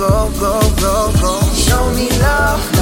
go, go, go, go. Show me love.